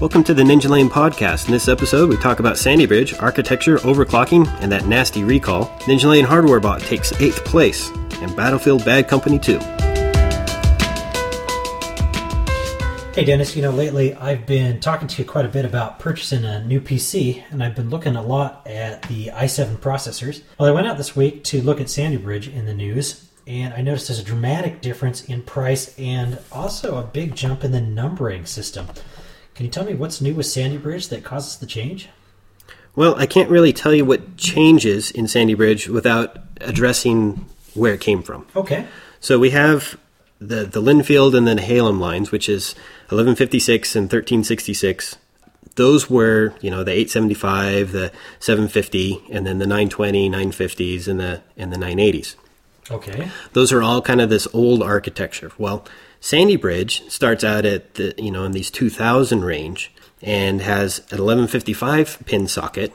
Welcome to the Ninja Lane podcast. In this episode, we talk about Sandy Bridge, architecture, overclocking, and that nasty recall. Ninja Lane Hardware Bot takes 8th place, and Battlefield Bad Company 2. Hey Dennis, you know, lately I've been talking to you quite a bit about purchasing a new PC, and I've been looking a lot at the i7 processors. Well, I went out this week to look at Sandy Bridge in the news, and I noticed there's a dramatic difference in price and also a big jump in the numbering system. Can you tell me what's new with Sandy Bridge that causes the change? Well, I can't really tell you what changes in Sandy Bridge without addressing where it came from. Okay. So we have the, the Lynnfield and then Nehalem lines, which is 1156 and 1366. Those were, you know, the 875, the 750, and then the 920, 950s, and the and the 980s. Okay. Those are all kind of this old architecture. Well, Sandy Bridge starts out at the you know in these 2000 range and has an 1155 pin socket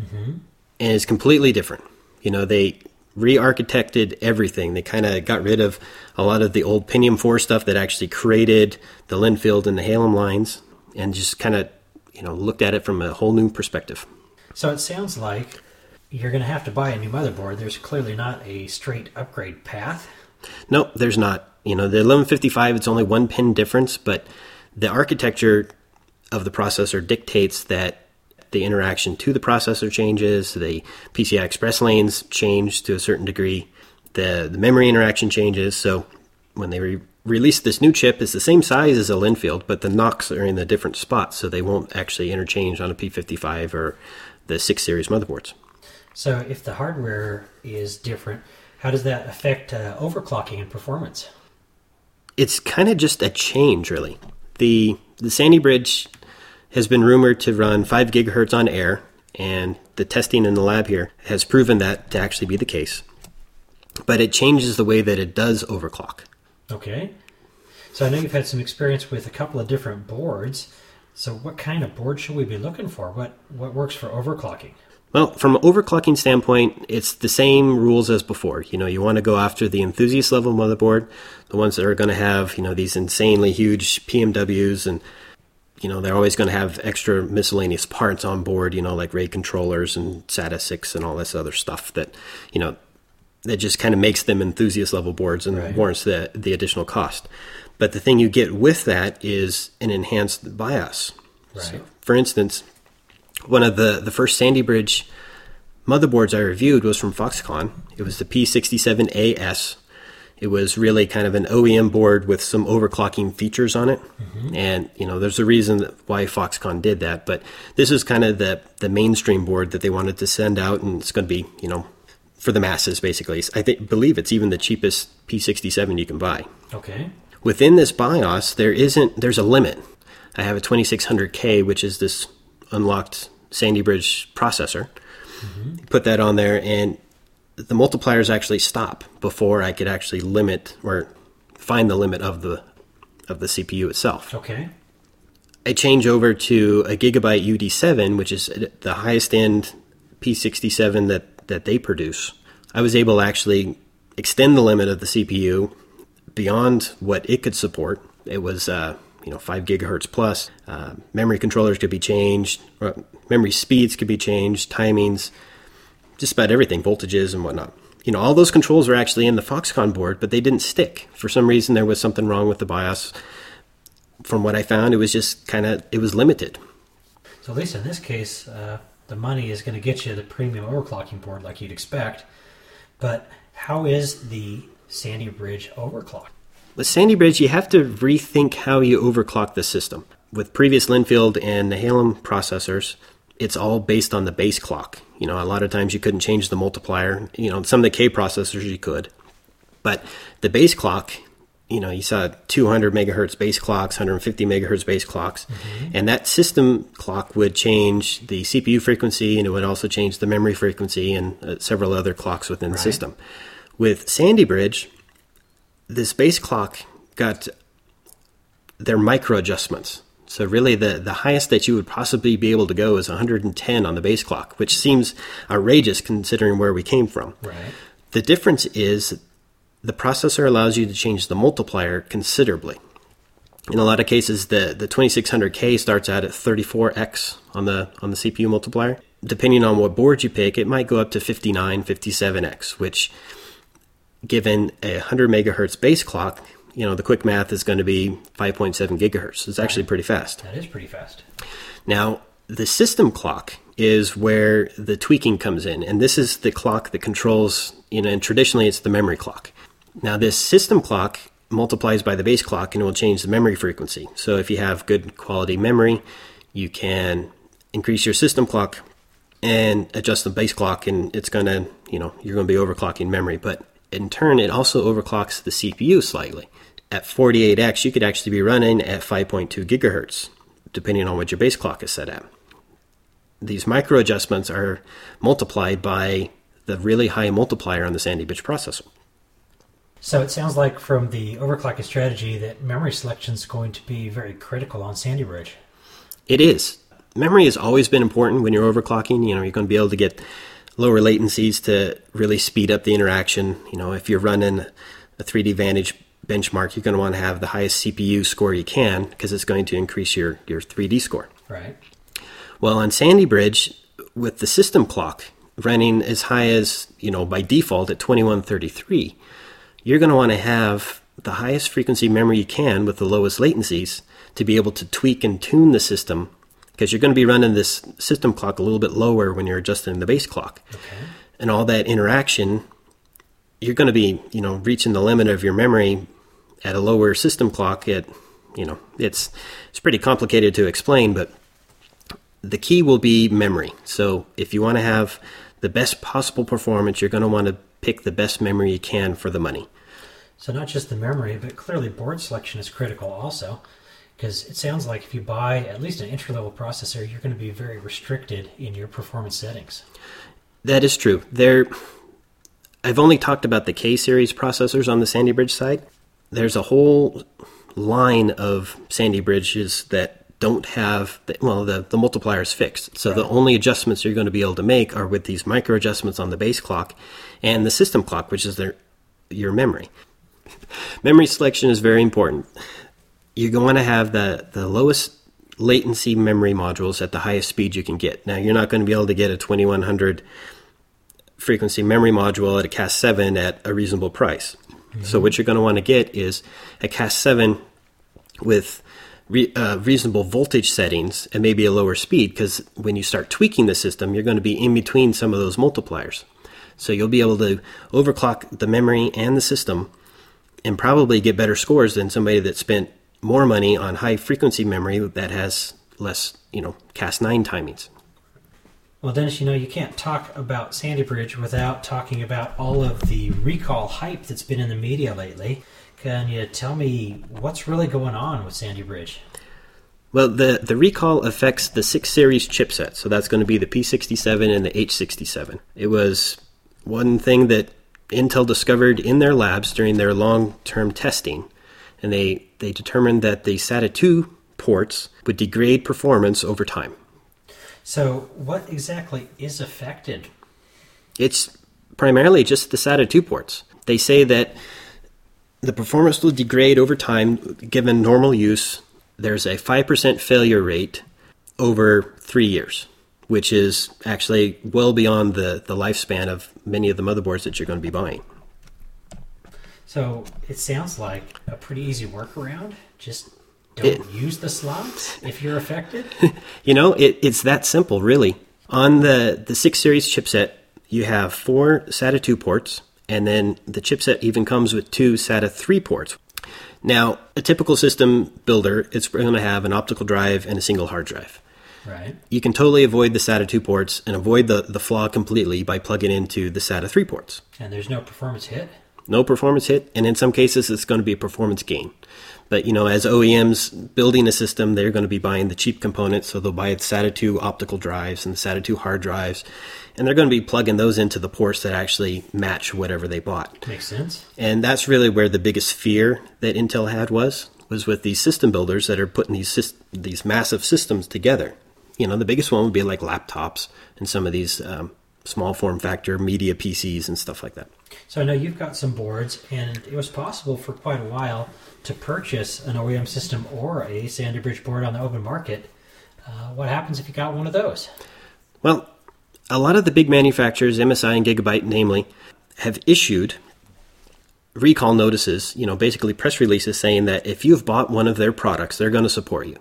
mm-hmm. and is completely different. You know they re-architected everything. They kind of got rid of a lot of the old Pentium 4 stuff that actually created the Lynnfield and Nehalem lines and just kind of you know looked at it from a whole new perspective. So it sounds like you're going to have to buy a new motherboard. There's clearly not a straight upgrade path. No, there's not. You know, the 1155, it's only one pin difference, but the architecture of the processor dictates that the interaction to the processor changes, the PCI Express lanes change to a certain degree, the, the memory interaction changes. So when they re- release this new chip, it's the same size as a Lynnfield, but the knocks are in the different spots, so they won't actually interchange on a P55 or the 6 series motherboards. So if the hardware is different, how does that affect uh, overclocking and performance? It's kind of just a change, really. The the Sandy Bridge has been rumored to run five gigahertz on air, and the testing in the lab here has proven that to actually be the case. But it changes the way that it does overclock. Okay. So I know you've had some experience with a couple of different boards. So what kind of board should we be looking for? What what works for overclocking? Well, from an overclocking standpoint, it's the same rules as before. You know, you want to go after the enthusiast level motherboard, the ones that are going to have, you know, these insanely huge PMWs and you know, they're always going to have extra miscellaneous parts on board, you know, like RAID controllers and SATA 6 and all this other stuff that, you know, that just kind of makes them enthusiast level boards and Right. warrants the, the additional cost. But the thing you get with that is an enhanced BIOS. Right. for instance, one of the, the first Sandy Bridge motherboards I reviewed was from Foxconn. It was the P67AS. It was really kind of an OEM board with some overclocking features on it. Mm-hmm. And, you know, there's a reason why Foxconn did that. But this is kind of the, the mainstream board that they wanted to send out, and it's going to be, you know, for the masses, basically. I think, believe it's even the cheapest P67 you can buy. Okay. Within this BIOS, there isn't there's a limit. I have a 2600K, which is this unlocked Sandy Bridge processor. Put that on there, and the multipliers actually stop before I could actually limit or find the limit of the of the CPU itself. Okay. I change over to a Gigabyte UD7, which is the highest end P67 that, that they produce. I was able to actually extend the limit of the CPU beyond what it could support. It was, uh, you know, five gigahertz plus. Uh, memory controllers could be changed, or memory speeds could be changed, timings, just about everything, voltages and whatnot. You know, all those controls were actually in the Foxconn board, but they didn't stick. For some reason, there was something wrong with the BIOS from what I found, it was just kind of it was limited. So at least in this case, uh, the money is going to get you the premium overclocking board like you'd expect. But how is the Sandy Bridge overclock? With Sandy Bridge, you have to rethink how you overclock the system. With previous Lynnfield and Nehalem processors, it's all based on the base clock. You know, a lot of times you couldn't change the multiplier. You know, some of the K processors you could, but the base clock, you know, you saw 200 megahertz base clocks, 150 megahertz base clocks, and that system clock would change the CPU frequency, and it would also change the memory frequency and uh, several other clocks within the system. With Sandy Bridge, this base clock got their micro adjustments. So really, the the highest that you would possibly be able to go is 110 on the base clock, which seems outrageous considering where we came from. Right. The difference is the processor allows you to change the multiplier considerably. In a lot of cases, the, the 2600K starts out at 34x on the on the CPU multiplier. Depending on what board you pick, it might go up to 59, 57x, which, given a 100 megahertz base clock, you know the quick math is going to be 5.7 gigahertz. It's actually pretty fast. That is pretty fast. Now, the system clock is where the tweaking comes in, and this is the clock that controls, you know, and traditionally it's the memory clock. Now, this system clock multiplies by the base clock and it will change the memory frequency. So, if you have good quality memory, you can increase your system clock and adjust the base clock, and it's going to, you know, you're going to be overclocking memory. But in turn, it also overclocks the CPU slightly. At 48x, you could actually be running at 5.2 gigahertz, depending on what your base clock is set at. These micro adjustments are multiplied by the really high multiplier on the Sandy Bridge processor. So it sounds like from the overclocking strategy that memory selection is going to be very critical on Sandy Bridge. It is. Memory has always been important when you're overclocking. You know, you're going to be able to get lower latencies to really speed up the interaction. You know, if you're running a 3D Vantage benchmark, you're going to want to have the highest CPU score you can because it's going to increase your, your 3D score. Right. Well, on Sandy Bridge, with the system clock running as high as, you know, by default at 2133, you're going to want to have the highest frequency memory you can with the lowest latencies to be able to tweak and tune the system because you're going to be running this system clock a little bit lower when you're adjusting the base clock. Okay. And all that interaction, you're going to be, you know, reaching the limit of your memory at a lower system clock at, you know, it's it's pretty complicated to explain, but the key will be memory. So if you want to have the best possible performance, you're going to want to pick the best memory you can for the money. So not just the memory, but clearly board selection is critical also, because it sounds like if you buy at least an entry level processor, you're going to be very restricted in your performance settings. That is true. There, I've only talked about the K series processors on the Sandy Bridge side. There's a whole line of Sandy Bridges that don't have the, well the, the multiplier is fixed so right. the only adjustments you're going to be able to make are with these micro adjustments on the base clock and the system clock which is their your memory memory selection is very important you're going to have the, the lowest latency memory modules at the highest speed you can get now you're not going to be able to get a 2100 frequency memory module at a cas 7 at a reasonable price mm-hmm. so what you're going to want to get is a cas 7 with re, uh, reasonable voltage settings and maybe a lower speed because when you start tweaking the system, you're going to be in between some of those multipliers. So you'll be able to overclock the memory and the system and probably get better scores than somebody that spent more money on high frequency memory that has less, you know, Cas9 timings. Well, Dennis, you know, you can't talk about Sandy Bridge without talking about all of the recall hype that's been in the media lately. Can you tell me what's really going on with Sandy Bridge? Well, the, the recall affects the 6 series chipset, so that's going to be the P67 and the H67. It was one thing that Intel discovered in their labs during their long term testing, and they, they determined that the SATA 2 ports would degrade performance over time. So, what exactly is affected? It's primarily just the SATA 2 ports. They say that the performance will degrade over time given normal use. There's a 5% failure rate over three years, which is actually well beyond the, the lifespan of many of the motherboards that you're going to be buying. So it sounds like a pretty easy workaround. Just don't it, use the slots if you're affected. you know, it, it's that simple, really. On the, the 6 Series chipset, you have four SATA 2 ports and then the chipset even comes with two SATA 3 ports. Now, a typical system builder, it's going to have an optical drive and a single hard drive. Right. You can totally avoid the SATA 2 ports and avoid the, the flaw completely by plugging into the SATA 3 ports. And there's no performance hit? No performance hit, and in some cases, it's going to be a performance gain. But you know, as OEMs building a system, they're going to be buying the cheap components, so they'll buy the SATA 2 optical drives and the SATA 2 hard drives, and they're going to be plugging those into the ports that actually match whatever they bought. Makes sense. And that's really where the biggest fear that Intel had was was with these system builders that are putting these these massive systems together. You know, the biggest one would be like laptops and some of these um, small form factor media PCs and stuff like that. So I know you've got some boards, and it was possible for quite a while to purchase an OEM system or a Sandy Bridge board on the open market. Uh, what happens if you got one of those? Well, a lot of the big manufacturers, MSI and Gigabyte namely, have issued recall notices, you know, basically press releases saying that if you've bought one of their products, they're going to support you.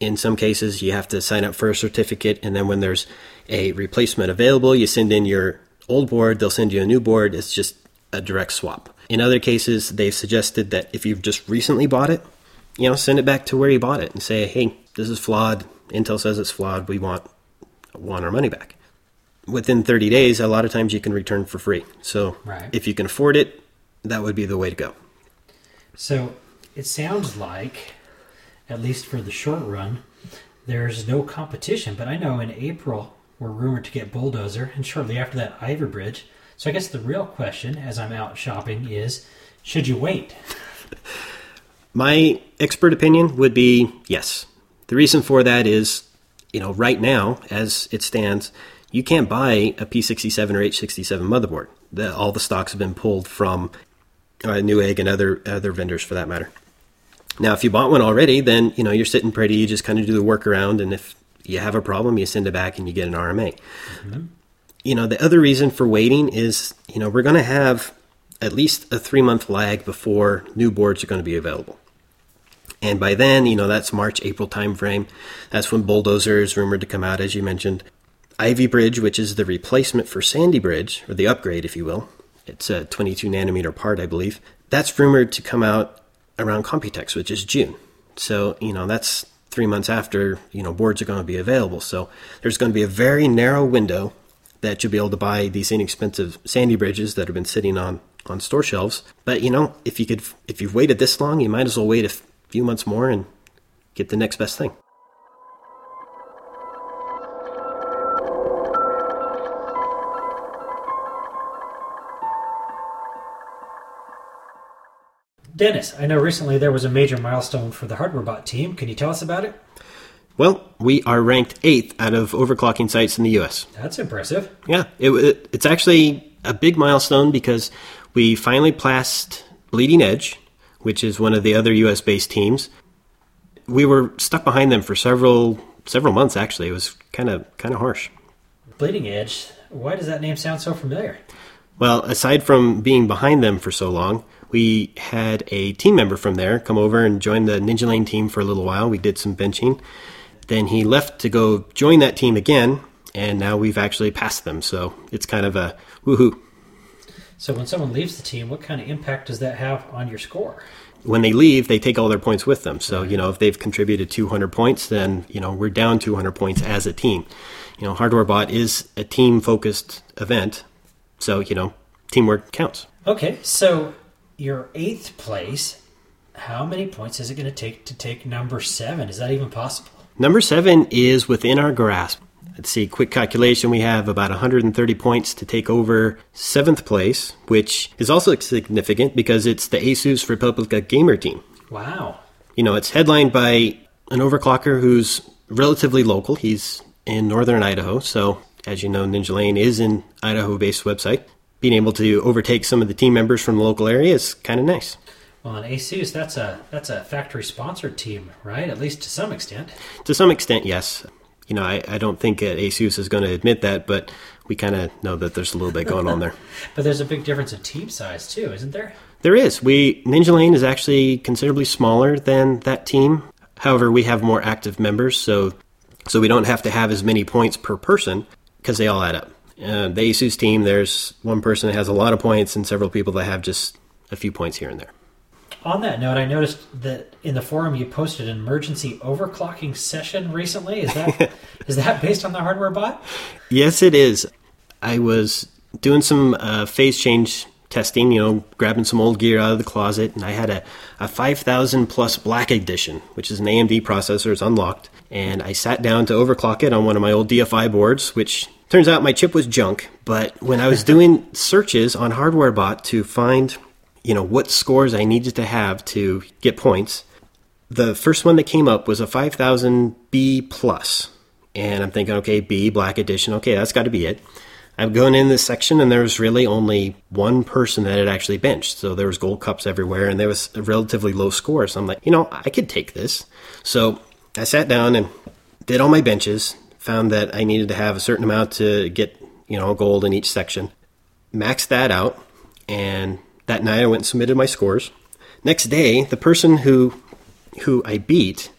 In some cases, you have to sign up for a certificate, and then when there's a replacement available, you send in your old board, they'll send you a new board. It's just a direct swap. In other cases, they've suggested that if you've just recently bought it, you know, send it back to where you bought it and say, hey, this is flawed. Intel says it's flawed. We want want our money back. Within 30 days, a lot of times you can return for free. So Right. if you can afford it, that would be the way to go. So it sounds like, at least for the short run, there's no competition. But I know in April we're rumored to get Bulldozer, and shortly after that, Ivy Bridge. So I guess the real question, as I'm out shopping, is should you wait? My expert opinion would be yes. The reason for that is, you know, right now, as it stands, you can't buy a P67 or H67 motherboard. The, all the stocks have been pulled from uh, Newegg and other other vendors for that matter. Now, if you bought one already, then you know you're sitting pretty. You just kind of do the workaround, and if you have a problem, you send it back and you get an RMA. You know, the other reason for waiting is, you know, we're going to have at least a three month lag before new boards are going to be available. And by then, you know, that's March, April timeframe. That's when Bulldozer is rumored to come out, as you mentioned. Ivy Bridge, which is the replacement for Sandy Bridge, or the upgrade, if you will. It's a 22 nanometer part, I believe. That's rumored to come out around Computex, which is June. So, you know, that's three months after, you know, boards are going to be available. So there's going to be a very narrow window that you'll be able to buy these inexpensive Sandy Bridges that have been sitting on, on store shelves. But, you know, if you could, if you've waited this long, you might as well wait a few months more and get the next best thing. Dennis, I know recently there was a major milestone for the HardwareBot team. Can you tell us about it? Well, we are ranked eighth out of overclocking sites in the U.S. That's impressive. Yeah, it, it, it's actually a big milestone because we finally passed Bleeding Edge, which is one of the other U.S. based teams. We were stuck behind them for several several months. Actually, it was kind of kind of harsh. Bleeding Edge. Why does that name sound so familiar? Well, aside from being behind them for so long, we had a team member from there come over and join the Ninja Lane team for a little while. We did some benching. Then he left to go join that team again, and now we've actually passed them. So it's kind of a woohoo. So when someone leaves the team, what kind of impact does that have on your score? When they leave, they take all their points with them. So, you know, if they've contributed 200 points, then, you know, we're down 200 points as a team. You know, HardwareBot is a team focused event. So, you know, teamwork counts. Okay, so your eighth place, how many points is it going to take to take number seven? Is that even possible? Number seven is within our grasp. Let's see, quick calculation. We have about 130 points to take over seventh place, which is also significant because it's the Asus Republica Gamer team. Wow. You know, it's headlined by an overclocker who's relatively local. He's in northern Idaho. So, as you know, Ninja Lane is an Idaho based website. Being able to overtake some of the team members from the local area is kind of nice. Well, in ASUS, that's a that's a factory sponsored team, right? At least to some extent. To some extent, yes. You know, I, I don't think Asus is going to admit that, but we kind of know that there's a little bit going on there. But there's a big difference in team size too, isn't there? There is. We Ninja Lane is actually considerably smaller than that team. However, we have more active members, so so we don't have to have as many points per person because they all add up. Uh, the Asus team, there's one person that has a lot of points and several people that have just a few points here and there. On that note, I noticed that in the forum you posted an emergency overclocking session recently. Is that is that based on the hardware bot? Yes, it is. I was doing some uh, phase change testing, you know, grabbing some old gear out of the closet, and I had a, a 5000 plus Black Edition, which is an AMD processor, it's unlocked, and I sat down to overclock it on one of my old DFI boards, which turns out my chip was junk. But when I was doing searches on HardwareBot to find, you know, what scores I needed to have to get points, the first one that came up was a 5000 B plus, and I'm thinking, okay, B Black Edition, okay, that's got to be it. I'm going in this section, and there was really only one person that had actually benched. So there was gold cups everywhere, and there was a relatively low score. So I'm like, you know, I could take this. So I sat down and did all my benches. Found that I needed to have a certain amount to get, you know, gold in each section. Maxed that out, and that night I went and submitted my scores. Next day, the person who who I beat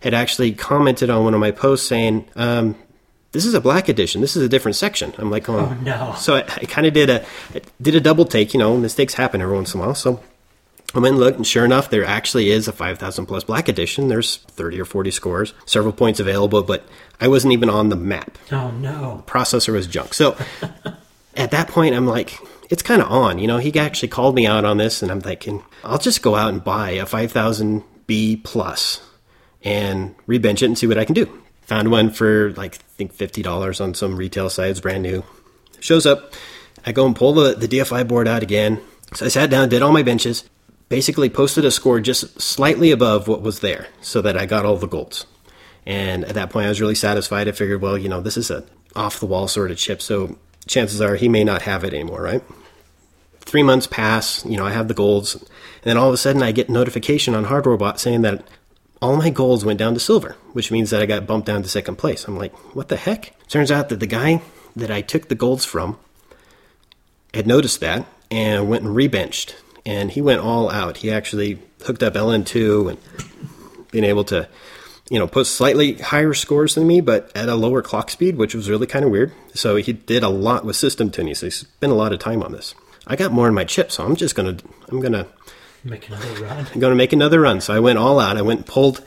had actually commented on one of my posts saying, um, "This is a black edition. This is a different section." I'm like, "Oh, Oh, no. So I, I kind of did a I did a double take. You know, mistakes happen every once in a while. So I went and looked, and sure enough, there actually is a 5,000 plus black edition. There's 30 or 40 scores, several points available, but I wasn't even on the map. Oh no. Processor was junk. So at that point, I'm like, it's kind of on. You know, he actually called me out on this, and I'm thinking, I'll just go out and buy a 5,000 B plus and rebench it and see what I can do. Found one for like, I think $50 on some retail sites, brand new. Shows up. I go and pull the, the DFI board out again. So I sat down, did all my benches, basically posted a score just slightly above what was there so that I got all the golds. And at that point, I was really satisfied. I figured, well, you know, this is a off the wall sort of chip, so chances are he may not have it anymore, right? Three months pass, you know, I have the golds, and then all of a sudden I get notification on HardwareBot saying that all my golds went down to silver, which means that I got bumped down to second place. I'm like, what the heck? Turns out that the guy that I took the golds from had noticed that and went and rebenched, and he went all out. He actually hooked up LN2 and being able to, you know, put slightly higher scores than me, but at a lower clock speed, which was really kind of weird. So he did a lot with system tuning. So he spent a lot of time on this. I got more in my chip, so I'm just gonna, I'm gonna, Make another run. I'm gonna make another run. So I went all out. I went and pulled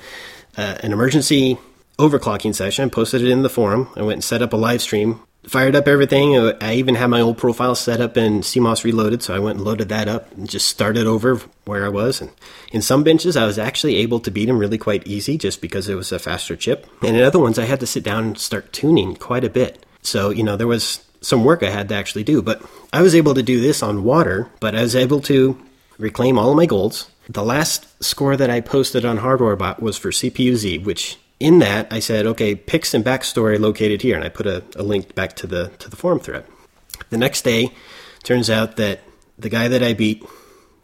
uh, an emergency overclocking session, posted it in the forum. I went and set up a live stream, fired up everything. Uh, I even had my old profile set up in CMOS Reloaded, so I went and loaded that up and just started over where I was. And in some benches, I was actually able to beat him really quite easy just because it was a faster chip. And in other ones, I had to sit down and start tuning quite a bit. So, you know, there was some work I had to actually do, but I was able to do this on water, but I was able to reclaim all of my golds. The last score that I posted on HardwareBot was for CPU Z, which in that I said, okay, picks and backstory located here, and I put a, a link back to the to the forum thread. The next day, turns out that the guy that I beat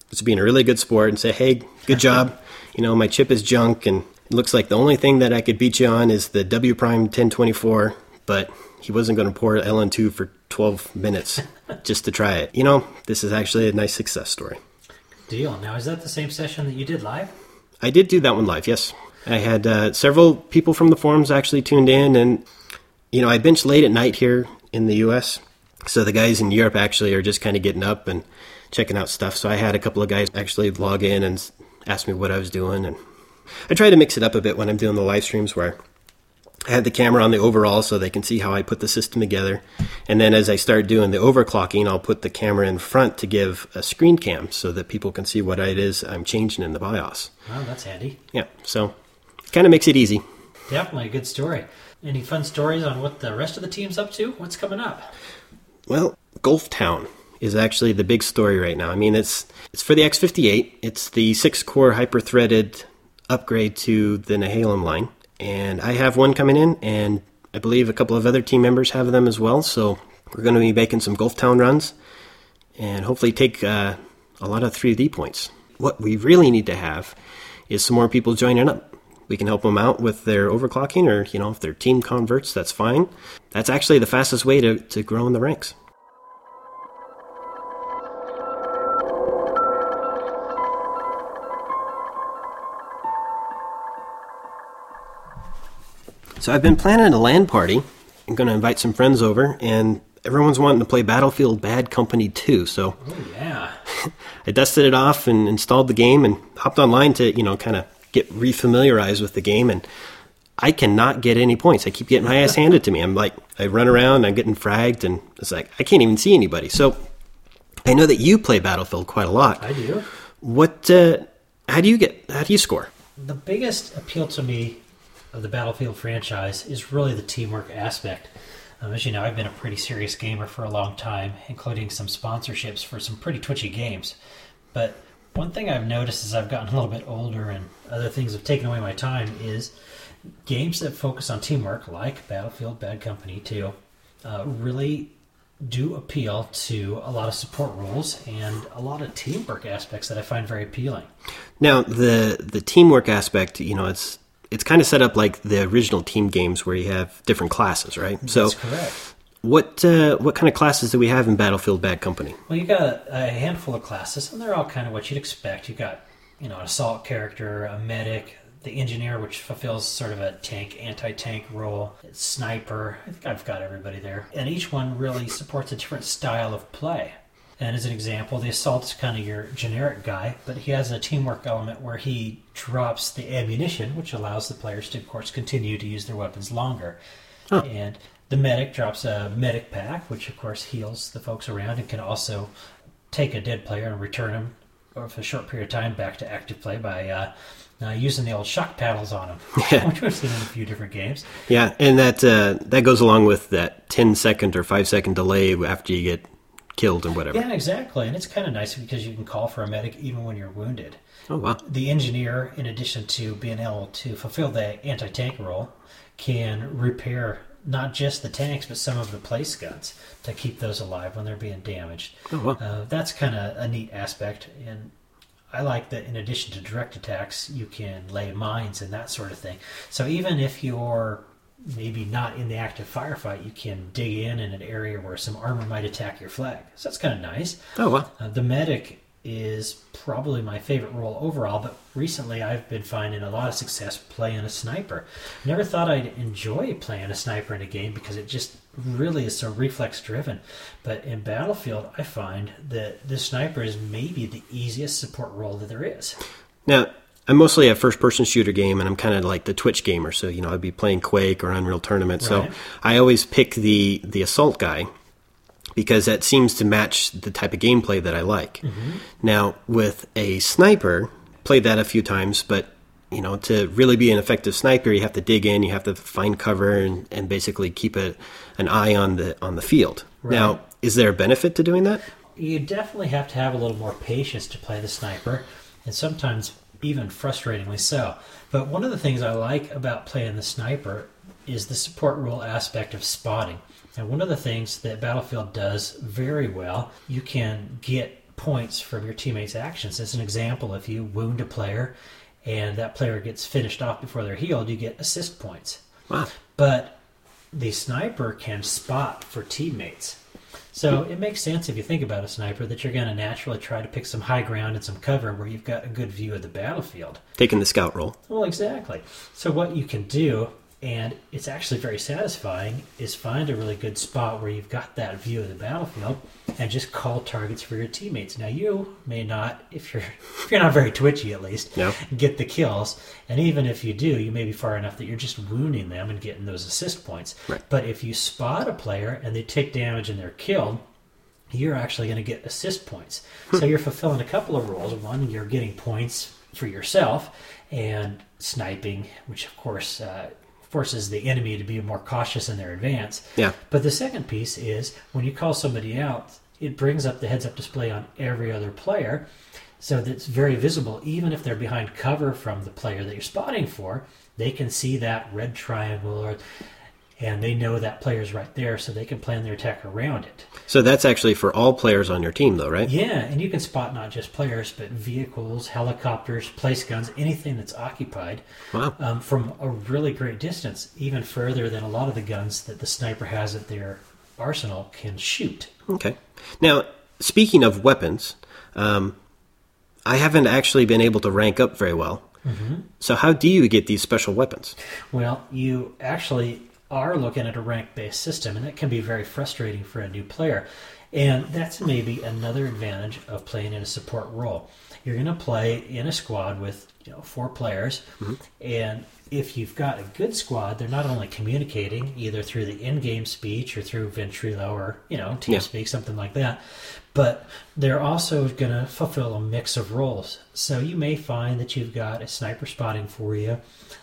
was being a really good sport and said, hey, good job. you know, my chip is junk, and it looks like the only thing that I could beat you on is the wPrime 1024, but he wasn't going to pour LN2 for 12 minutes just to try it. You know, this is actually a nice success story. Deal. Now, is that the same session that you did live? I did do that one live, yes. I had uh, several people from the forums actually tuned in, and you know, I bench late at night here in the U.S., so the guys in Europe actually are just kind of getting up and checking out stuff. So I had a couple of guys actually log in and ask me what I was doing, and I try to mix it up a bit when I'm doing the live streams where I had the camera on the overall so they can see how I put the system together. And then as I start doing the overclocking, I'll put the camera in front to give a screen cam so that people can see what it is I'm changing in the BIOS. Oh, that's handy. Yeah, so kind of makes it easy. Definitely a good story. Any fun stories on what the rest of the team's up to? What's coming up? Well, Gulftown is actually the big story right now. I mean, it's it's for the X58. It's the six-core hyper-threaded upgrade to the Nehalem line, and I have one coming in, and I believe a couple of other team members have them as well. So we're going to be making some Gulftown runs, and hopefully take uh, a lot of 3D points. What we really need to have is some more people joining up. We can help them out with their overclocking, or you know, if they're team converts, that's fine. That's actually the fastest way to, to grow in the ranks. So I've been planning a LAN party. I'm going to invite some friends over, and everyone's wanting to play Battlefield Bad Company 2. So Oh, yeah. I dusted it off and installed the game and hopped online to, you know, kind of get refamiliarized with the game. And I cannot get any points. I keep getting my ass handed to me. I'm like, I run around, I'm getting fragged, and it's like, I can't even see anybody. So I know that you play Battlefield quite a lot. I do. What, uh, how do you get, how do you score? The biggest appeal to me of the Battlefield franchise is really the teamwork aspect. Um, as you know, I've been a pretty serious gamer for a long time, including some sponsorships for some pretty twitchy games. But one thing I've noticed as I've gotten a little bit older and other things have taken away my time is games that focus on teamwork, like Battlefield Bad Company 2, uh, really do appeal to a lot of support roles and a lot of teamwork aspects that I find very appealing. Now, the the teamwork aspect, you know, it's it's kind of set up like the original team games where you have different classes, right? So, That's correct. what uh, what kind of classes do we have in Battlefield Bad Company? Well, you got a handful of classes, and they're all kind of what you'd expect. You've got, you know, an assault character, a medic, the engineer, which fulfills sort of a tank, anti-tank role, sniper. I think I've got everybody there, and each one really supports a different style of play. And as an example, the assault is kind of your generic guy, but he has a teamwork element where he drops the ammunition, which allows the players to, of course, continue to use their weapons longer. Huh. And the medic drops a medic pack, which of course heals the folks around and can also take a dead player and return him for a short period of time back to active play by uh, uh, using the old shock paddles on him, Yeah. which we've seen in a few different games. Yeah, and that uh, that goes along with that 10 second or 5 second delay after you get killed and whatever. Yeah, exactly. And it's kind of nice because you can call for a medic even when you're wounded. Oh wow. The engineer, in addition to being able to fulfill the anti tank role, can repair not just the tanks but some of the place guns to keep those alive when they're being damaged. Oh wow. Uh, that's kind of a neat aspect, and I like that. In addition to direct attacks, you can lay mines and that sort of thing. So even if you're maybe not in the active firefight, you can dig in in an area where some armor might attack your flag. So that's kind of nice. Oh well. Uh, the medic is probably my favorite role overall, but recently I've been finding a lot of success playing a sniper. Never thought I'd enjoy playing a sniper in a game because it just really is so reflex driven. But in Battlefield, I find that the sniper is maybe the easiest support role that there is. Now, I'm mostly a first person shooter game and I'm kind of like the Twitch gamer, so you know, I'd be playing Quake or Unreal Tournament. So I always pick the the assault guy because that seems to match the type of gameplay that I like. Mm-hmm. Now, with a sniper, played that a few times, but you know, to really be an effective sniper, you have to dig in, you have to find cover and, and basically keep a, an eye on the on the field. Now, is there a benefit to doing that? You definitely have to have a little more patience to play the sniper, and sometimes even frustratingly so. But one of the things I like about playing the sniper is the support role aspect of spotting. And one of the things that Battlefield does very well, you can get points from your teammates' actions. As an example, if you wound a player and that player gets finished off before they're healed, you get assist points. Wow. But the sniper can spot for teammates. So it makes sense if you think about a sniper that you're going to naturally try to pick some high ground and some cover where you've got a good view of the battlefield. Taking the scout role. Well, exactly. So what you can do, and it's actually very satisfying, is find a really good spot where you've got that view of the battlefield and just call targets for your teammates. Now you may not, if you're if you're not very twitchy at least, No. get the kills. And even if you do, you may be far enough that you're just wounding them and getting those assist points. Right. But if you spot a player and they take damage and they're killed, you're actually going to get assist points. so you're fulfilling a couple of roles. One, you're getting points for yourself, and sniping, which of course uh, forces the enemy to be more cautious in their advance. Yeah. But the second piece is when you call somebody out, it brings up the heads up display on every other player. So that's very visible, even if they're behind cover from the player that you're spotting for, they can see that red triangle or and they know that player's right there, so they can plan their attack around it. So that's actually for all players on your team, though, right? Yeah, and you can spot not just players, but vehicles, helicopters, place guns, anything that's occupied Wow. um, from a really great distance, even further than a lot of the guns that the sniper has at their arsenal can shoot. Okay. Now, speaking of weapons, um, I haven't actually been able to rank up very well. So, how do you get these special weapons? Well, you actually are looking at a rank based system, and that can be very frustrating for a new player. And that's maybe another advantage of playing in a support role. You're going to play in a squad with you know four players, mm-hmm. and if you've got a good squad, they're not only communicating either through the in-game speech or through Ventrilo or you know TeamSpeak, something like that, but they're also going to fulfill a mix of roles. So you may find that you've got a sniper spotting for you,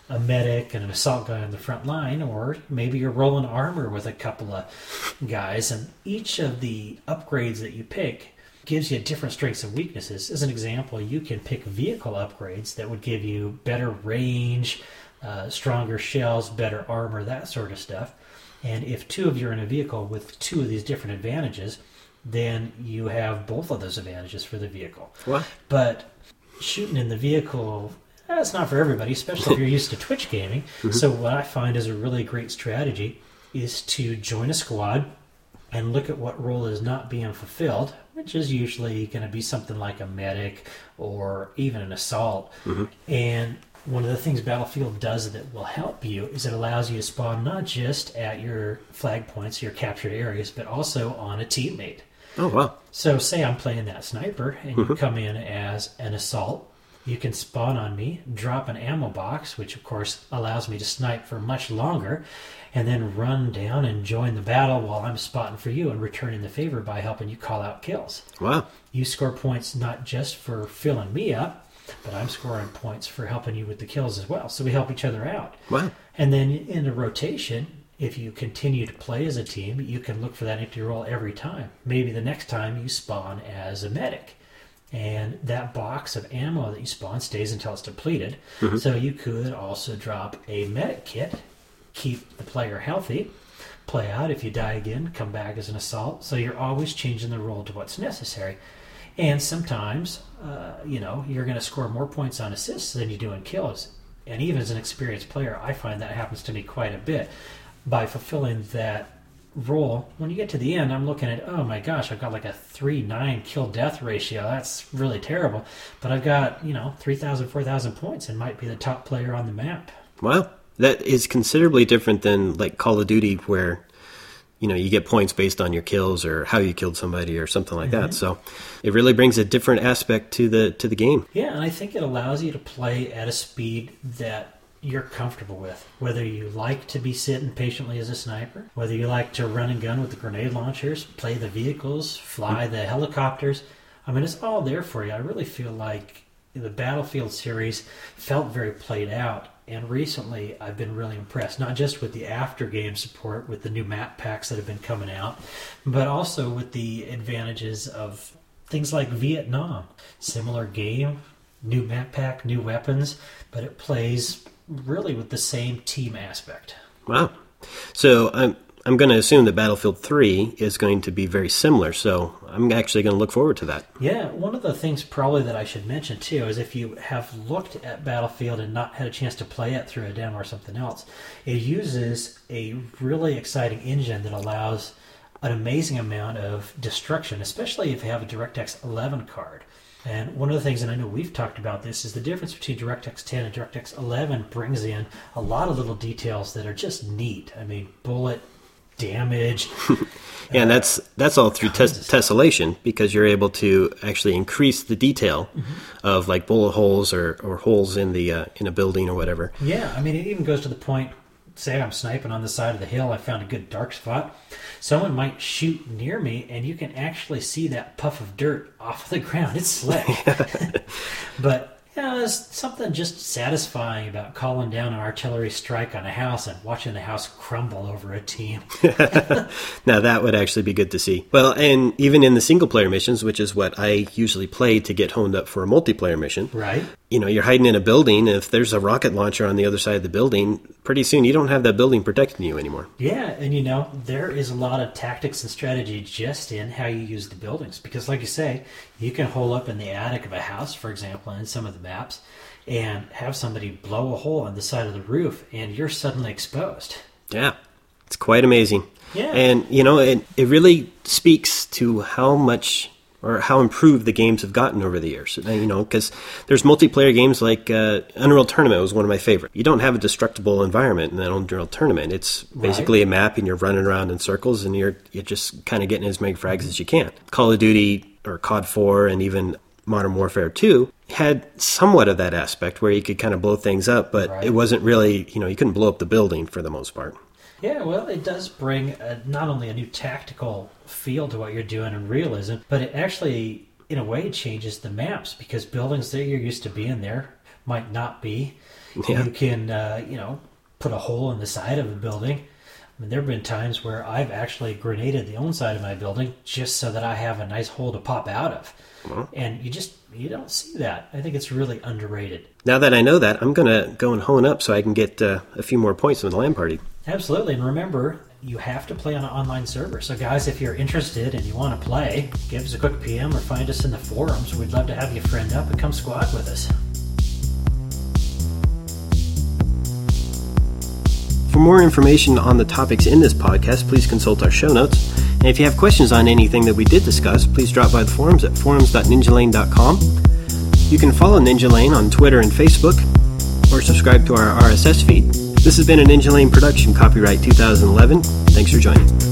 a medic, and an assault guy on the front line, or maybe you're rolling armor with a couple of guys, and each of the upgrades that you pick gives you different strengths and weaknesses. As an example, you can pick vehicle upgrades that would give you better range, uh, stronger shells, better armor, that sort of stuff. And if two of you are in a vehicle with two of these different advantages, then you have both of those advantages for the vehicle. What? But shooting in the vehicle, that's not for everybody, especially if you're used to Twitch gaming. Mm-hmm. So, what I find is a really great strategy is to join a squad and look at what role is not being fulfilled, which is usually going to be something like a medic or even an assault. Mm-hmm. And one of the things Battlefield does that will help you is it allows you to spawn not just at your flag points, your captured areas, but also on a teammate. Oh wow. So, say I'm playing that sniper and you mm-hmm. come in as an assault. You can spawn on me, drop an ammo box, which of course allows me to snipe for much longer, and then run down and join the battle while I'm spotting for you and returning the favor by helping you call out kills. Wow. You score points not just for filling me up, but I'm scoring points for helping you with the kills as well. So we help each other out. Wow. And then in a rotation, if you continue to play as a team, you can look for that empty role every time. Maybe the next time you spawn as a medic. And that box of ammo that you spawn stays until it's depleted. So you could also drop a medic kit, keep the player healthy, play out. If you die again, come back as an assault. So you're always changing the role to what's necessary. And sometimes, uh, you know, you're going to score more points on assists than you do in kills. And even as an experienced player, I find that happens to me quite a bit. By fulfilling that role, when you get to the end, I'm looking at, oh my gosh, I've got like a 3 9 kill death ratio. That's really terrible. But I've got, you know, 3,000, 4,000 points and might be the top player on the map. Wow. That is considerably different than like Call of Duty where you know, you get points based on your kills or how you killed somebody or something like that. Mm-hmm. So it really brings a different aspect to the to the game. Yeah, and I think it allows you to play at a speed that you're comfortable with. Whether you like to be sitting patiently as a sniper, whether you like to run and gun with the grenade launchers, play the vehicles, fly the helicopters. I mean, it's all there for you. I really feel like the Battlefield series felt very played out. And recently, I've been really impressed, not just with the after game support with the new map packs that have been coming out, but also with the advantages of things like Vietnam. Similar game, new map pack, new weapons, but it plays really with the same team aspect. Wow. So I'm I'm going to assume that Battlefield 3 is going to be very similar. So I'm actually going to look forward to that. Yeah, one of the things probably that I should mention too is if you have looked at Battlefield and not had a chance to play it through a demo or something else, it uses a really exciting engine that allows an amazing amount of destruction, especially if you have a DirectX 11 card. And one of the things, and I know we've talked about this, is the difference between DirectX 10 and DirectX 11 brings in a lot of little details that are just neat. I mean, bullet damage. Yeah, and that's that's all through tes- tessellation because you're able to actually increase the detail of like bullet holes or, or holes in the uh, in a building or whatever. Yeah, I mean, it even goes to the point. Say I'm sniping on the side of the hill. I found a good dark spot. Someone might shoot near me, and you can actually see that puff of dirt off the ground. It's slick, but you know, there's something just satisfying about calling down an artillery strike on a house and watching the house crumble over a team. Now that would actually be good to see. Well, and even in the single player missions, which is what I usually play to get honed up for a multiplayer mission, Right? you know, you're hiding in a building. If there's a rocket launcher on the other side of the building, pretty soon you don't have that building protecting you anymore. Yeah, and you know, there is a lot of tactics and strategy just in how you use the buildings. Because, like you say, you can hole up in the attic of a house, for example, in some of the maps, and have somebody blow a hole in the side of the roof, and you're suddenly exposed. Yeah, it's quite amazing. Yeah. And, you know, it, it really speaks to how much or how improved the games have gotten over the years. You know, because there's multiplayer games like uh, Unreal Tournament was one of my favorite. You don't have a destructible environment in that Unreal Tournament. It's basically a map, and you're running around in circles, and you're you're just kind of getting as many frags as you can. Call of Duty or COD 4 and even Modern Warfare 2 had somewhat of that aspect where you could kind of blow things up, but Right. it wasn't really, you know, you couldn't blow up the building for the most part. Yeah, well, it does bring a, not only a new tactical feel to what you're doing and realism, but it actually, in a way, changes the maps because buildings that you're used to being there might not be. Yeah. You can, uh, you know, put a hole in the side of a building. I mean, there have been times where I've actually grenaded the own side of my building just so that I have a nice hole to pop out of. And you just you don't see that. I think it's really underrated. Now that I know that, I'm going to go and hone up so I can get uh, a few more points in the LAN party. Absolutely. And remember, you have to play on an online server. So, guys, if you're interested and you want to play, give us a quick PM or find us in the forums. We'd love to have you friend up and come squad with us. For more information on the topics in this podcast, please consult our show notes. And if you have questions on anything that we did discuss, please drop by the forums at forums.ninjalane.com. You can follow Ninja Lane on Twitter and Facebook, or subscribe to our RSS feed. This has been a Ninjalane production, copyright 2011. Thanks for joining.